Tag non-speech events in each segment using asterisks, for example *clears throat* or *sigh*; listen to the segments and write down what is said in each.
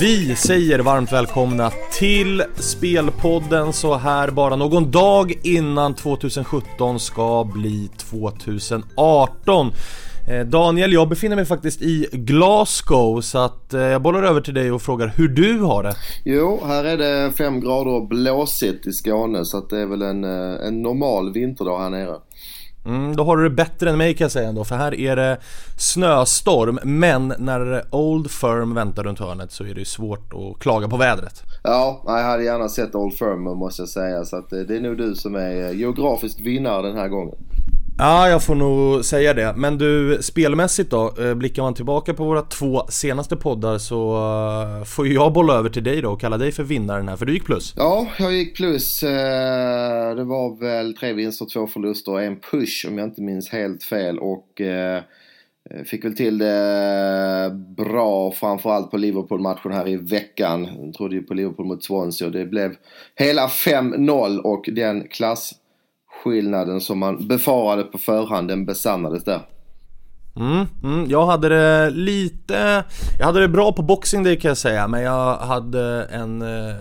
Vi säger varmt välkomna till Spelpodden så här bara någon dag innan 2017 ska bli 2018. Eh, Daniel, jag befinner mig faktiskt i Glasgow så att eh, jag bollar över till dig och frågar hur du har det. Jo, här är det 5 grader och blåsigt i Skåne så att det är väl en, eh, en normal vinterdag här nere. Mm, då har du det bättre än mig kan jag säga ändå, för här är det snöstorm, men när Old Firm väntar runt hörnet så är det svårt att klaga på vädret. Ja, jag hade gärna sett Old Firm måste jag säga, så att eh, det är nog du som är eh, geografisk vinnare den här gången. Ja, jag får nog säga det. Men du, spelmässigt då? Eh, blickar man tillbaka på våra två senaste poddar så eh, får ju jag bolla över till dig då och kalla dig för vinnaren här, för du gick plus. Ja, jag gick plus. Eh, det var väl tre vinster, två förluster och en push om jag inte minns helt fel. Och fick väl till det bra, framförallt på Liverpool-matchen här i veckan. Jag trodde ju på Liverpool mot Swansea och det blev hela 5-0 och den klass skillnaden som man befarade på förhand, den besannades där. Mm, mm, jag hade det lite, jag hade det bra på Boxing Day kan jag säga men jag hade en eh,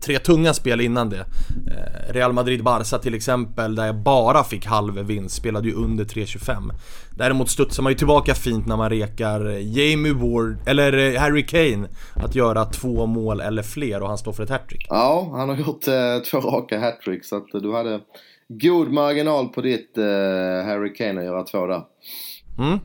tre tunga spel innan det. Eh, Real Madrid-Barca till exempel där jag bara fick halv vinst, spelade ju under 3.25. Däremot studsar man ju tillbaka fint när man rekar Jamie Ward, eller eh, Harry Kane att göra två mål eller fler och han står för ett hattrick. Ja, han har gjort eh, två raka hattrick så att eh, du hade god marginal på ditt eh, Harry Kane att göra två där. Mm.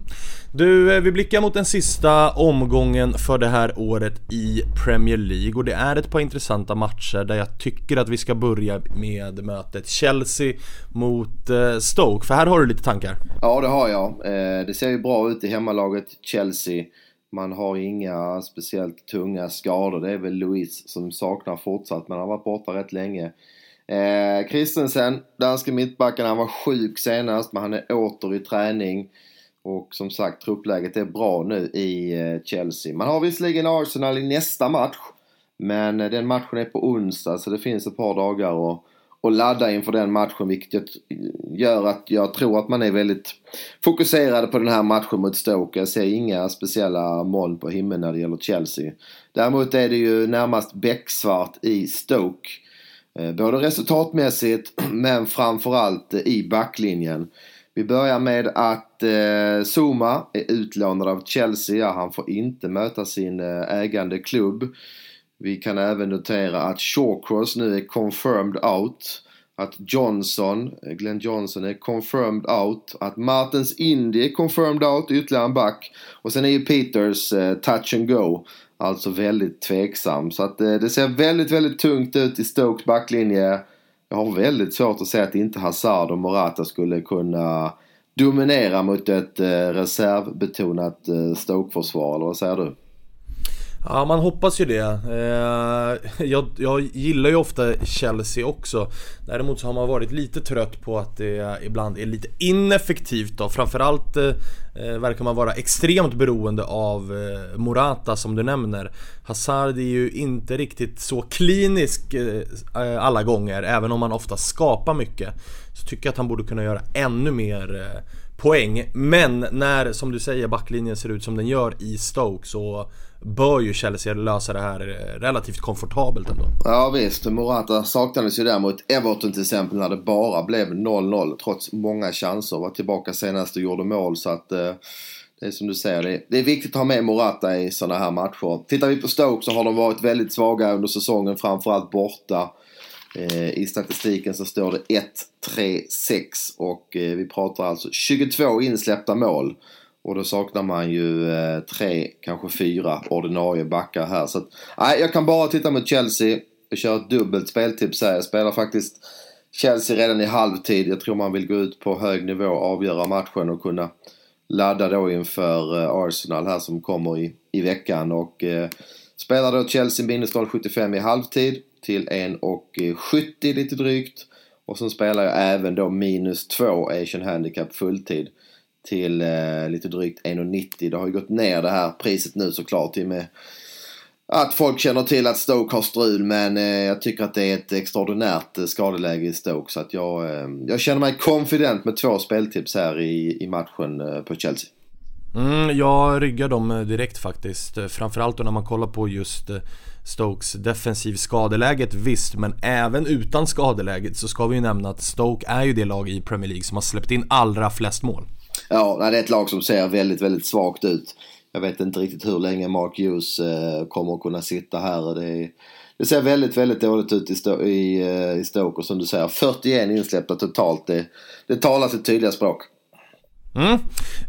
Du, eh, vi blickar mot den sista omgången för det här året i Premier League och det är ett par intressanta matcher där jag tycker att vi ska börja med mötet Chelsea mot eh, Stoke, för här har du lite tankar. Ja, det har jag. Eh, det ser ju bra ut i hemmalaget Chelsea. Man har inga speciellt tunga skador. Det är väl Louise som saknar fortsatt, men han har varit borta rätt länge. Eh, Christensen, danske mittbacken, han var sjuk senast men han är åter i träning. Och som sagt, truppläget är bra nu i eh, Chelsea. Man har visserligen Arsenal i nästa match. Men eh, den matchen är på onsdag så det finns ett par dagar att, att ladda inför den matchen. Vilket gör att jag tror att man är väldigt fokuserad på den här matchen mot Stoke. Jag ser inga speciella moln på himlen när det gäller Chelsea. Däremot är det ju närmast becksvart i Stoke. Eh, både resultatmässigt *clears throat* men framförallt i backlinjen. Vi börjar med att eh, Zuma är utlånad av Chelsea. Ja, han får inte möta sin eh, ägande klubb. Vi kan även notera att Shawcross nu är confirmed out. Att Johnson, eh, Glenn Johnson är confirmed out. Att Martens Indy är confirmed out, ytterligare en back. Och sen är ju Peters eh, touch and go. Alltså väldigt tveksam. Så att eh, det ser väldigt, väldigt tungt ut i Stokes backlinje. Jag har väldigt svårt att säga att inte Hazard och Morata skulle kunna dominera mot ett eh, reservbetonat eh, Stokeförsvar, eller vad säger du? Ja, man hoppas ju det. Eh, jag, jag, gillar ju ofta Chelsea också. Däremot så har man varit lite trött på att det ibland är lite ineffektivt då. Framförallt eh, verkar man vara extremt beroende av eh, Morata som du nämner. Hazard är ju inte riktigt så klinisk alla gånger, även om han ofta skapar mycket. Så tycker jag att han borde kunna göra ännu mer poäng. Men när, som du säger, backlinjen ser ut som den gör i Stoke så bör ju Chelsea lösa det här eh, relativt komfortabelt ändå. Ja visst, Morata saknades ju där mot Everton till exempel när det bara blev 0-0 trots många chanser. Var tillbaka senast och gjorde mål så att eh, det är som du säger, det är, viktigt att ha med Morata i sådana här matcher. Tittar vi på Stoke så har de varit väldigt svaga under säsongen, framförallt borta. Eh, I statistiken så står det 1-3-6 och eh, vi pratar alltså 22 insläppta mål. Och då saknar man ju eh, tre, kanske fyra ordinarie backar här. Så att, nej, jag kan bara titta mot Chelsea. Jag kör ett dubbelt speltips här. Jag spelar faktiskt Chelsea redan i halvtid. Jag tror man vill gå ut på hög nivå och avgöra matchen och kunna ladda då inför eh, Arsenal här som kommer i, i veckan. Och eh, spelar då Chelsea minus 0,75 i halvtid till 1,70 eh, lite drygt. Och sen spelar jag även då minus 2 Asian Handicap fulltid till eh, lite drygt 1,90. Det har ju gått ner det här priset nu såklart i med att folk känner till att Stoke har strul men eh, jag tycker att det är ett extraordinärt eh, skadeläge i Stoke så att jag, eh, jag känner mig konfident med två speltips här i, i matchen eh, på Chelsea. Mm, jag ryggar dem eh, direkt faktiskt. Eh, framförallt då när man kollar på just eh, Stokes defensiv skadeläget visst, men även utan skadeläget så ska vi ju nämna att Stoke är ju det lag i Premier League som har släppt in allra flest mål. Ja, det är ett lag som ser väldigt, väldigt svagt ut. Jag vet inte riktigt hur länge Mark Hughes eh, kommer att kunna sitta här. Det, det ser väldigt, väldigt dåligt ut i, i, eh, i Stoker som du säger 41 insläppta totalt. Det, det talar sitt tydliga språk. Mm.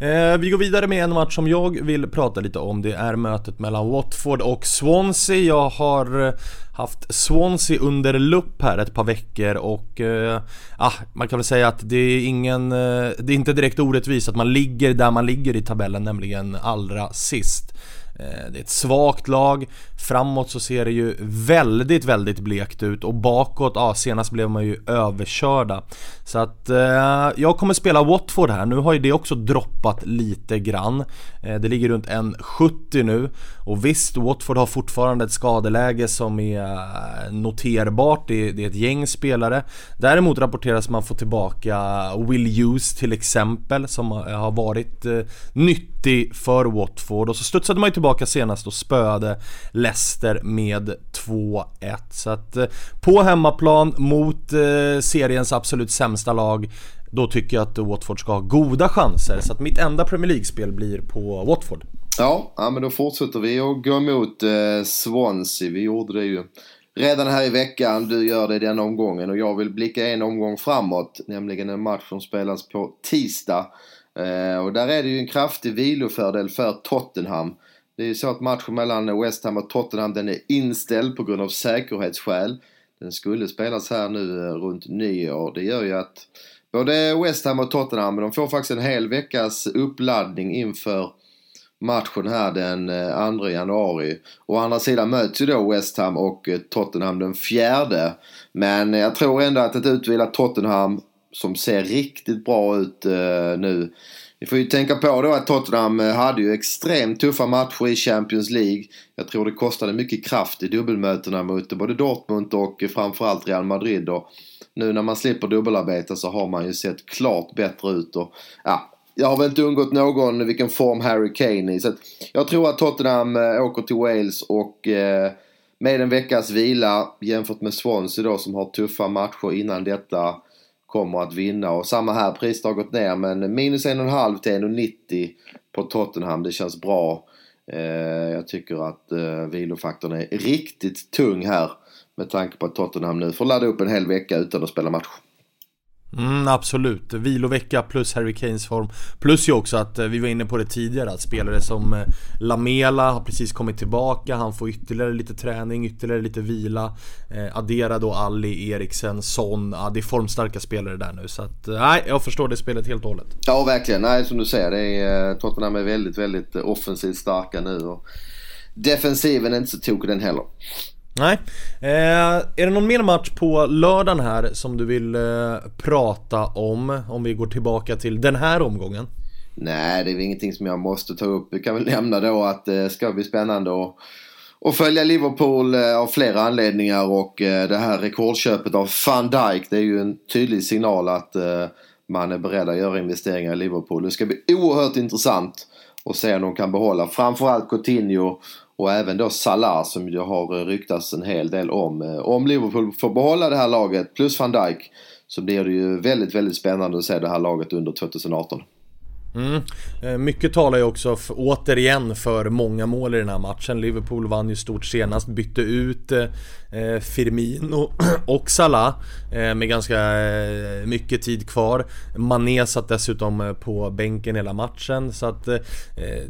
Eh, vi går vidare med en match som jag vill prata lite om. Det är mötet mellan Watford och Swansea. Jag har eh, haft Swansea under lupp här ett par veckor och eh, ah, man kan väl säga att det är ingen, eh, det är inte direkt orättvist att man ligger där man ligger i tabellen, nämligen allra sist. Eh, det är ett svagt lag, framåt så ser det ju väldigt, väldigt blekt ut och bakåt, ja senast blev man ju överkörda. Så att eh, jag kommer spela Watford här, nu har ju det också droppat lite grann. Eh, det ligger runt 1,70 nu och visst, Watford har fortfarande ett skadeläge som är eh, noterbart, det är, det är ett gäng spelare. Däremot rapporteras man få tillbaka Will Hughes till exempel som har varit eh, nyttig för Watford och så studsade man ju tillbaka senast och spöade Leicester med 2-1. Så att eh, på hemmaplan mot eh, seriens absolut sämsta lag då tycker jag att Watford ska ha goda chanser. Så att mitt enda Premier League-spel blir på Watford. Ja, ja men då fortsätter vi att gå emot eh, Swansea. Vi gjorde det ju redan här i veckan. Du gör det den omgången och jag vill blicka en omgång framåt. Nämligen en match som spelas på tisdag. Eh, och där är det ju en kraftig vilofördel för Tottenham. Det är ju så att matchen mellan West Ham och Tottenham den är inställd på grund av säkerhetsskäl. Den skulle spelas här nu eh, runt nyår. Det gör ju att både West Ham och Tottenham de får faktiskt en hel veckas uppladdning inför matchen här den eh, 2 januari. Å andra sidan möts ju då West Ham och eh, Tottenham den fjärde. Men jag tror ändå att ett utvilat Tottenham som ser riktigt bra ut nu vi får ju tänka på då att Tottenham eh, hade ju extremt tuffa matcher i Champions League. Jag tror det kostade mycket kraft i dubbelmötena mot både Dortmund och eh, framförallt Real Madrid. Och nu när man slipper dubbelarbeta så har man ju sett klart bättre ut. Och, ja, jag har väl inte undgått någon vilken form Harry Kane är i. Så jag tror att Tottenham eh, åker till Wales och med en veckas vila jämfört med Swansea då som har tuffa matcher innan detta kommer att vinna. Och samma här, priset har gått ner men minus 1,5 till 1,90 på Tottenham. Det känns bra. Eh, jag tycker att eh, vilofaktorn är riktigt tung här med tanke på att Tottenham nu får ladda upp en hel vecka utan att spela match. Mm, absolut, vilovecka plus Harry Kanes form. Plus ju också att eh, vi var inne på det tidigare att spelare som eh, Lamela har precis kommit tillbaka. Han får ytterligare lite träning, ytterligare lite vila. Eh, Addera då Ali, Eriksen, Son. Ja, Det är formstarka spelare där nu. Så att eh, Nej, jag förstår det spelet helt och hållet. Ja verkligen, nej som du säger det är, Tottenham är väldigt, väldigt offensivt starka nu och Defensiven är inte så tokig den heller. Nej. Eh, är det någon mer match på lördagen här som du vill eh, prata om? Om vi går tillbaka till den här omgången? Nej, det är ingenting som jag måste ta upp. Vi kan väl nämna då att det ska bli spännande att och följa Liverpool eh, av flera anledningar och eh, det här rekordköpet av van Dijk det är ju en tydlig signal att eh, man är beredd att göra investeringar i Liverpool. Det ska bli oerhört intressant att se om de kan behålla framförallt Coutinho och även då Salah som det har eh, ryktats en hel del om. Eh, om Liverpool får behålla det här laget plus van Dijk så blir det ju väldigt, väldigt spännande att se det här laget under 2018. Mm. Eh, mycket talar ju också för, återigen för många mål i den här matchen. Liverpool vann ju stort senast, bytte ut eh, eh Firmino *clears throat* och Salah eh, med ganska eh, mycket tid kvar. Mané satt dessutom eh, på bänken hela matchen så att eh,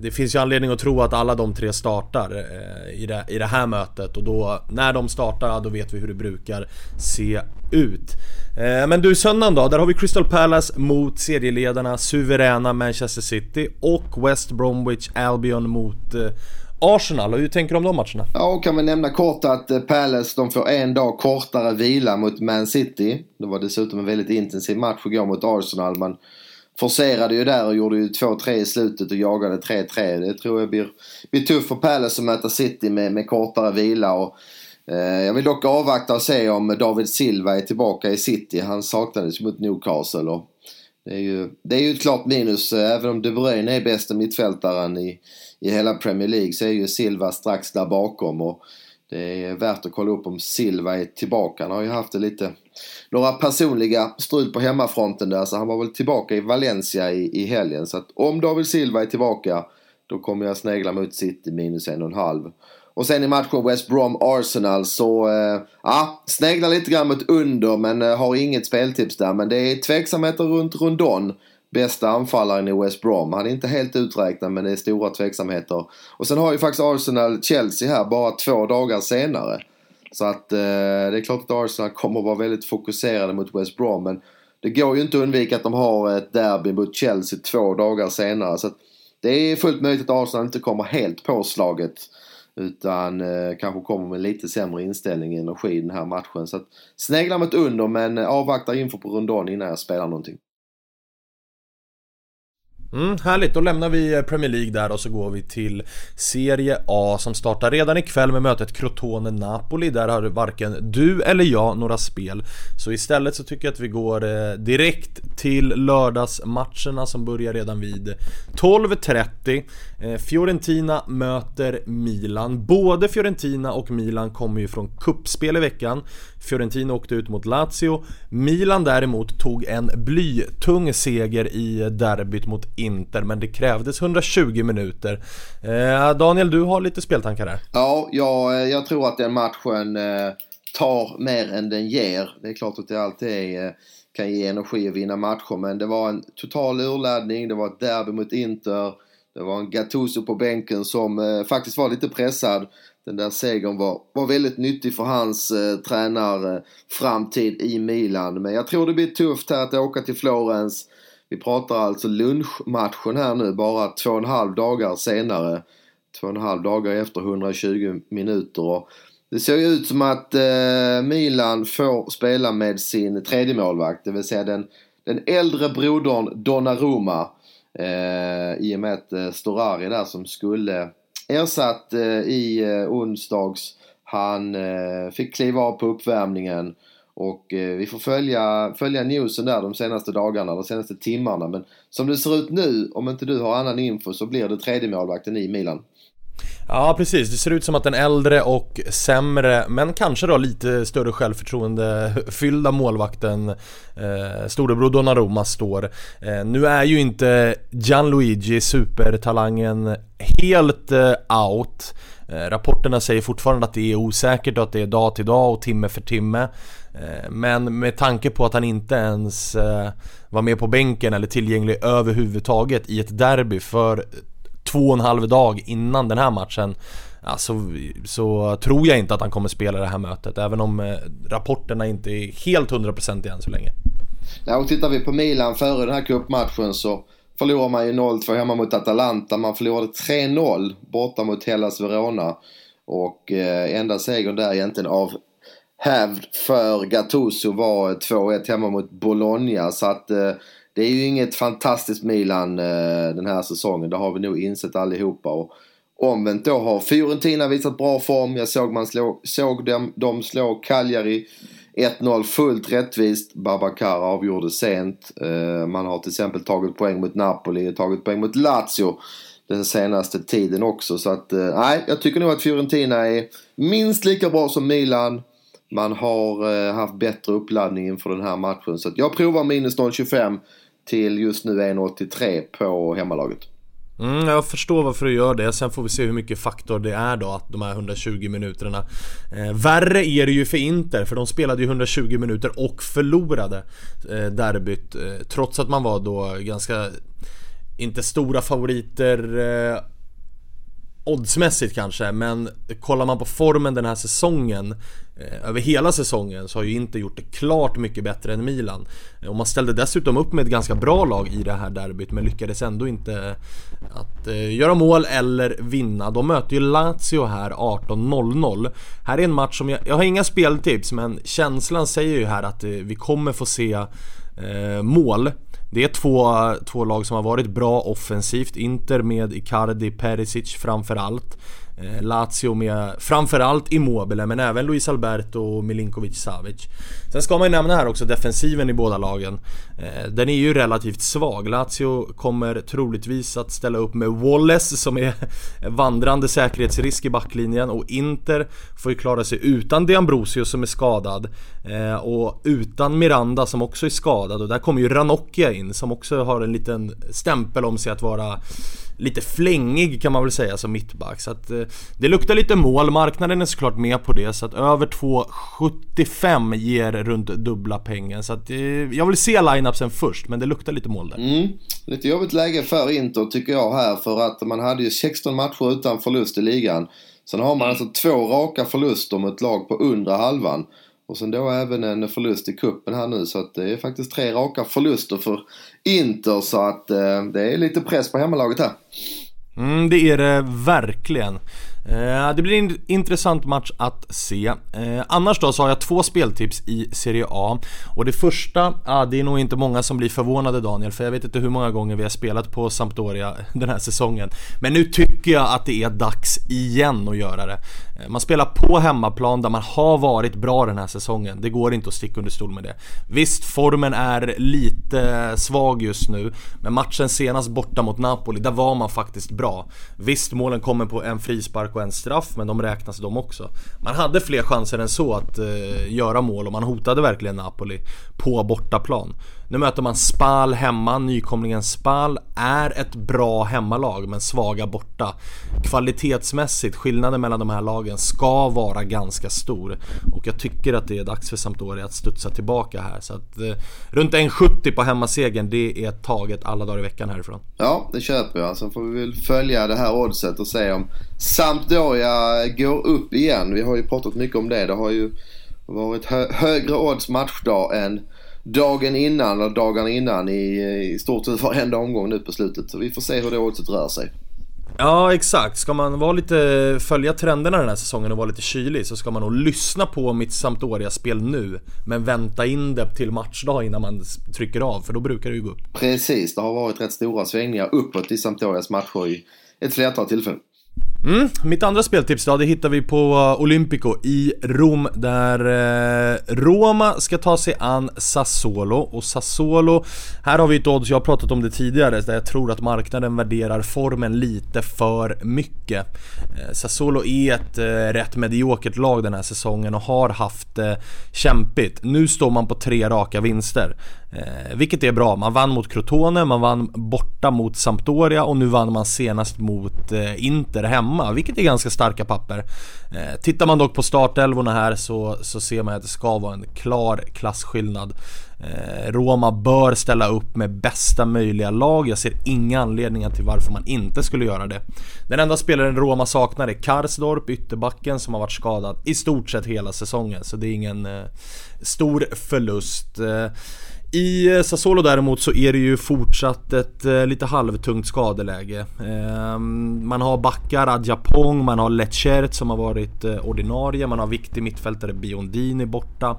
det finns ju anledning att tro att alla de tre startar i, det, i det här mötet och då när de startar, då vet vi hur det brukar se ut. Eh, men du, söndagen då? Där har vi Crystal Palace mot serieledarna suveräna Manchester City och West Bromwich Albion mot eh, Arsenal. hur tänker du om de matcherna? Ja, och kan vi nämna kort att eh, Palace de får en dag kortare vila mot Man City. Det var dessutom en väldigt intensiv match igår mot Arsenal. Man forcerade ju där och gjorde ju 2-3 i slutet och jagade 3-3. Det tror jag blir, blir tufft för Palace att möta City med, med kortare vila. Och Eh, jag vill dock avvakta och se om David Silva är tillbaka i City. Han saknades mot Newcastle och Det är ju, det är ju ett klart minus. Eh, även om De Bruyne är bästa mittfältaren i, i hela Premier League så är ju Silva strax där bakom. Och det är värt att kolla upp om Silva är tillbaka. Han har ju haft det lite, några personliga strul på hemmafronten där. Så han var väl tillbaka i Valencia i, i helgen. Så att om David Silva är tillbaka då kommer jag snegla mot City minus en och en halv. Och sen i matchen West Brom Arsenal så, eh, ja, sneglar lite grann mot under men eh, har inget speltips där. Men det är tveksamheter runt Rondon. Bästa anfallaren i West Brom. Han är inte helt uträknad men det är stora tveksamheter. Och sen har ju faktiskt Arsenal Chelsea här bara två dagar senare. Så att eh, det är klart att Arsenal kommer att vara väldigt fokuserade mot West Brom. Men det går ju inte att undvika att de har ett derby mot Chelsea två dagar senare. Så att det är fullt möjligt att Arsenal inte kommer helt påslaget. Utan eh, kanske kommer med lite sämre inställning och energi i den här matchen. Så att snegla mot under men eh, avvaktar inför på rundan innan jag spelar någonting. Mm, härligt, då lämnar vi eh, Premier League där och så går vi till Serie A som startar redan ikväll med mötet Crotone-Napoli. Där har varken du eller jag några spel. Så istället så tycker jag att vi går eh, direkt till lördagsmatcherna som börjar redan vid 12.30. Eh, Fiorentina möter Milan. Både Fiorentina och Milan kommer ju från kuppspel i veckan. Fiorentina åkte ut mot Lazio. Milan däremot tog en blytung seger i derbyt mot Inter men det krävdes 120 minuter. Eh, Daniel, du har lite speltankar där. Ja, jag, eh, jag tror att den matchen eh, tar mer än den ger. Det är klart att det alltid är, eh, kan ge energi att vinna matcher men det var en total urladdning, det var ett derby mot Inter. Det var en Gattuso på bänken som eh, faktiskt var lite pressad. Den där segern var, var väldigt nyttig för hans eh, tränarframtid eh, i Milan. Men jag tror det blir tufft här att åka till Florens. Vi pratar alltså lunchmatchen här nu bara två och en halv dagar senare. Två och en halv dagar efter 120 minuter. Och det ser ju ut som att eh, Milan får spela med sin tredje målvakt, det vill säga den, den äldre brodern Donnarumma. Eh, I och med att eh, Storari där som skulle ersatt eh, i eh, onsdags. Han eh, fick kliva av på uppvärmningen. Och eh, vi får följa, följa newsen där de senaste dagarna, de senaste timmarna. Men som det ser ut nu, om inte du har annan info, så blir det tredje målvakten i Milan. Ja precis, det ser ut som att den äldre och sämre men kanske då lite större självförtroende fyllda målvakten eh, storebror Donnarumma står. Eh, nu är ju inte Gianluigi supertalangen helt eh, out. Eh, rapporterna säger fortfarande att det är osäkert och att det är dag till dag och timme för timme. Eh, men med tanke på att han inte ens eh, var med på bänken eller tillgänglig överhuvudtaget i ett derby för två och en halv dag innan den här matchen Alltså, så tror jag inte att han kommer spela det här mötet även om rapporterna inte är helt hundraprocentiga än så länge. Ja, och tittar vi på Milan före den här cupmatchen så förlorar man ju 0-2 hemma mot Atalanta. Man förlorade 3-0 borta mot Hellas Verona. Och eh, enda segern där egentligen av hävd för Gattuso var eh, 2-1 hemma mot Bologna. Så att eh, det är ju inget fantastiskt Milan eh, den här säsongen. Det har vi nog insett allihopa. Och omvänt då har Fiorentina visat bra form. Jag såg, man slå, såg dem, dem slå Cagliari 1-0 fullt rättvist. Babacar avgjorde sent. Eh, man har till exempel tagit poäng mot Napoli och tagit poäng mot Lazio den senaste tiden också. Så att, eh, nej, jag tycker nog att Fiorentina är minst lika bra som Milan. Man har eh, haft bättre uppladdning inför den här matchen. Så att jag provar minus 0,25 till just nu 1,83 på hemmalaget. Mm, jag förstår varför du gör det, sen får vi se hur mycket faktor det är då att de här 120 minuterna. Eh, Värre är det ju för Inter, för de spelade ju 120 minuter och förlorade eh, derbyt. Eh, Trots att man var då ganska, inte stora favoriter eh, oddsmässigt kanske, men kollar man på formen den här säsongen eh, över hela säsongen så har ju inte gjort det klart mycket bättre än Milan. Eh, och man ställde dessutom upp med ett ganska bra lag i det här derbyt men lyckades ändå inte eh, att göra mål eller vinna. De möter ju Lazio här 18.00. Här är en match som jag, jag har inga speltips men känslan säger ju här att vi kommer få se eh, mål. Det är två, två lag som har varit bra offensivt. Inter med Icardi, Perisic framförallt. Eh, Lazio med framförallt Immobile men även Luis Alberto och Milinkovic Savic. Sen ska man ju nämna här också defensiven i båda lagen. Eh, den är ju relativt svag. Lazio kommer troligtvis att ställa upp med Wallace som är vandrande säkerhetsrisk i backlinjen och Inter får ju klara sig utan De Ambrosio som är skadad eh, och utan Miranda som också är skadad och där kommer ju Ranocchia in som också har en liten stämpel om sig att vara lite flängig kan man väl säga som mittback. Så att eh, det luktar lite mål, marknaden är såklart med på det. Så att över 2,75 ger runt dubbla pengen. Så att eh, jag vill se line-upsen först, men det luktar lite mål där. Mm. Lite jobbigt läge för Inter tycker jag här, för att man hade ju 16 matcher utan förlust i ligan. Sen har man alltså två raka förluster mot lag på undre halvan. Och sen då även en förlust i kuppen här nu så att det är faktiskt tre raka förluster för Inter så att eh, det är lite press på hemmalaget här. Mm, det är det verkligen. Eh, det blir en intressant match att se. Eh, annars då så har jag två speltips i Serie A. Och det första, ah, det är nog inte många som blir förvånade Daniel, för jag vet inte hur många gånger vi har spelat på Sampdoria *laughs* den här säsongen. Men nu tycker jag att det är dags igen att göra det. Eh, man spelar på hemmaplan där man har varit bra den här säsongen. Det går inte att sticka under stol med det. Visst, formen är lite svag just nu, men matchen senast borta mot Napoli, där var man faktiskt bra. Visst, målen kommer på en frispark och en straff, men de räknas de också. Man hade fler chanser än så att eh, göra mål och man hotade verkligen Napoli på bortaplan. Nu möter man Spal hemma, nykomlingen Spal är ett bra hemmalag men svaga borta. Kvalitetsmässigt, skillnaden mellan de här lagen ska vara ganska stor. Och jag tycker att det är dags för Sampdoria att studsa tillbaka här. Så att eh, runt 1,70 på hemmasegern, det är taget alla dagar i veckan härifrån. Ja, det köper jag. Så får vi väl följa det här oddset och se om Sampdoria går upp igen. Vi har ju pratat mycket om det. Det har ju varit hö högre odds matchdag än dagen innan och dagarna innan i, i stort sett varenda omgång nu på slutet. Så vi får se hur det oddset rör sig. Ja exakt, ska man vara lite, följa trenderna den här säsongen och vara lite kylig så ska man nog lyssna på mitt Sampdoria-spel nu Men vänta in det till matchdag innan man trycker av för då brukar det ju gå upp Precis, det har varit rätt stora svängningar uppåt i Sampdorias matcher i ett flertal tillfällen. Mm, mitt andra speltips då, det hittar vi på eh, Olympico i Rom där eh, Roma ska ta sig an Sassuolo och Sassuolo, här har vi ett odds, jag har pratat om det tidigare, där jag tror att marknaden värderar formen lite för mycket. Eh, Sassuolo är ett eh, rätt mediokert lag den här säsongen och har haft eh, kämpigt. Nu står man på tre raka vinster. Eh, vilket är bra, man vann mot Crotone, man vann borta mot Sampdoria och nu vann man senast mot eh, Inter hemma, vilket är ganska starka papper. Eh, tittar man dock på startelvorna här så, så ser man att det ska vara en klar klasskillnad. Eh, Roma bör ställa upp med bästa möjliga lag, jag ser inga anledningar till varför man inte skulle göra det. Den enda spelaren Roma saknar är Karsdorp, ytterbacken som har varit skadad i stort sett hela säsongen, så det är ingen eh, stor förlust. Eh, i eh, Sassuolo däremot så är det ju fortsatt ett eh, lite halvtungt skadeläge. Ehm, man har backar Adjapong, man har Lecert som har varit eh, ordinarie, man har viktig mittfältare Biondini borta.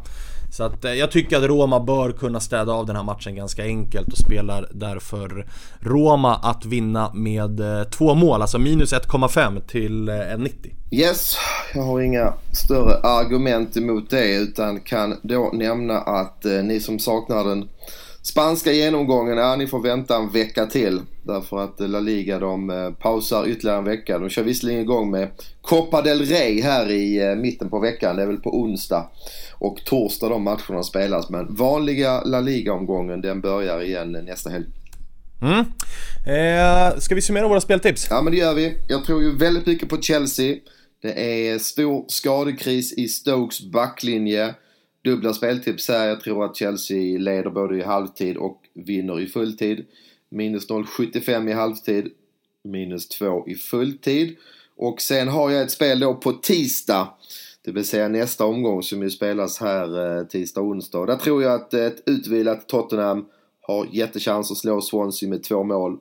Så att eh, jag tycker att Roma bör kunna städa av den här matchen ganska enkelt och spelar därför Roma att vinna med eh, två mål, alltså minus 1,5 till eh, 1,90. Yes, jag har inga större argument emot det utan kan då nämna att ni som saknar den spanska genomgången, ja ni får vänta en vecka till. Därför att La Liga de eh, pausar ytterligare en vecka. De kör visserligen igång med Copa del Rey här i eh, mitten på veckan. Det är väl på onsdag och torsdag de matcherna spelas. Men vanliga La Liga-omgången den börjar igen nästa helg. Mm. Eh, ska vi summera våra speltips? Ja men det gör vi. Jag tror ju väldigt mycket på Chelsea. Det är stor skadekris i Stokes backlinje. Dubbla speltips här. Jag tror att Chelsea leder både i halvtid och vinner i fulltid. Minus 0,75 i halvtid. Minus 2 i fulltid. Och sen har jag ett spel då på tisdag. Det vill säga nästa omgång som ju spelas här eh, tisdag och onsdag. Där tror jag att ett utvilat Tottenham har jättechans att slå Swansea med två mål.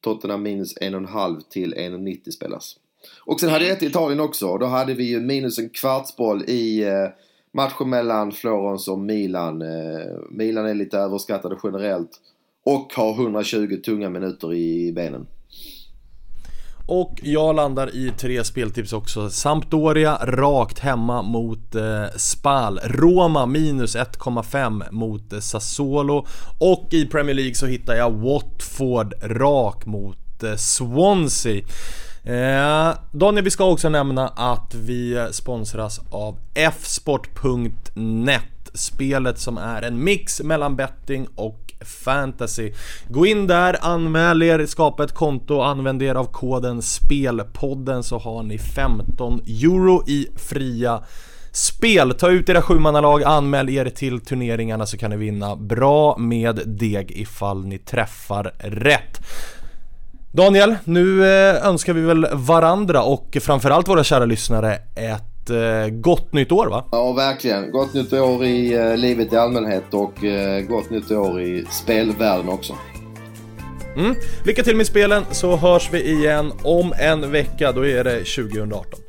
Tottenham minus 1,5 till 1,90 spelas. Och sen hade jag ett i Italien också. Då hade vi ju minus en kvartsboll i eh, matchen mellan Florens och Milan. Eh, Milan är lite överskattade generellt och har 120 tunga minuter i benen. och jag landar i tre speltips också. Sampdoria rakt hemma mot eh, Spal. Roma minus 1,5 mot eh, Sassuolo. Och i Premier League så hittar jag Watford rak mot eh, Swansea. Eh, Daniel, vi ska också nämna att vi sponsras av fsport.net Spelet som är en mix mellan betting och fantasy. Gå in där, anmäl er, skapa ett konto, använd er av koden SPELPODDEN så har ni 15 euro i fria spel. Ta ut era sjumannalag, anmäl er till turneringarna så kan ni vinna bra med deg ifall ni träffar rätt. Daniel, nu eh, önskar vi väl varandra och framförallt våra kära lyssnare ett eh, gott nytt år va? Ja, verkligen. Gott nytt år i eh, livet i allmänhet och gott nytt år i spelvärlden också. Mm. Lycka till med spelen så hörs vi igen om en vecka, då är det 2018.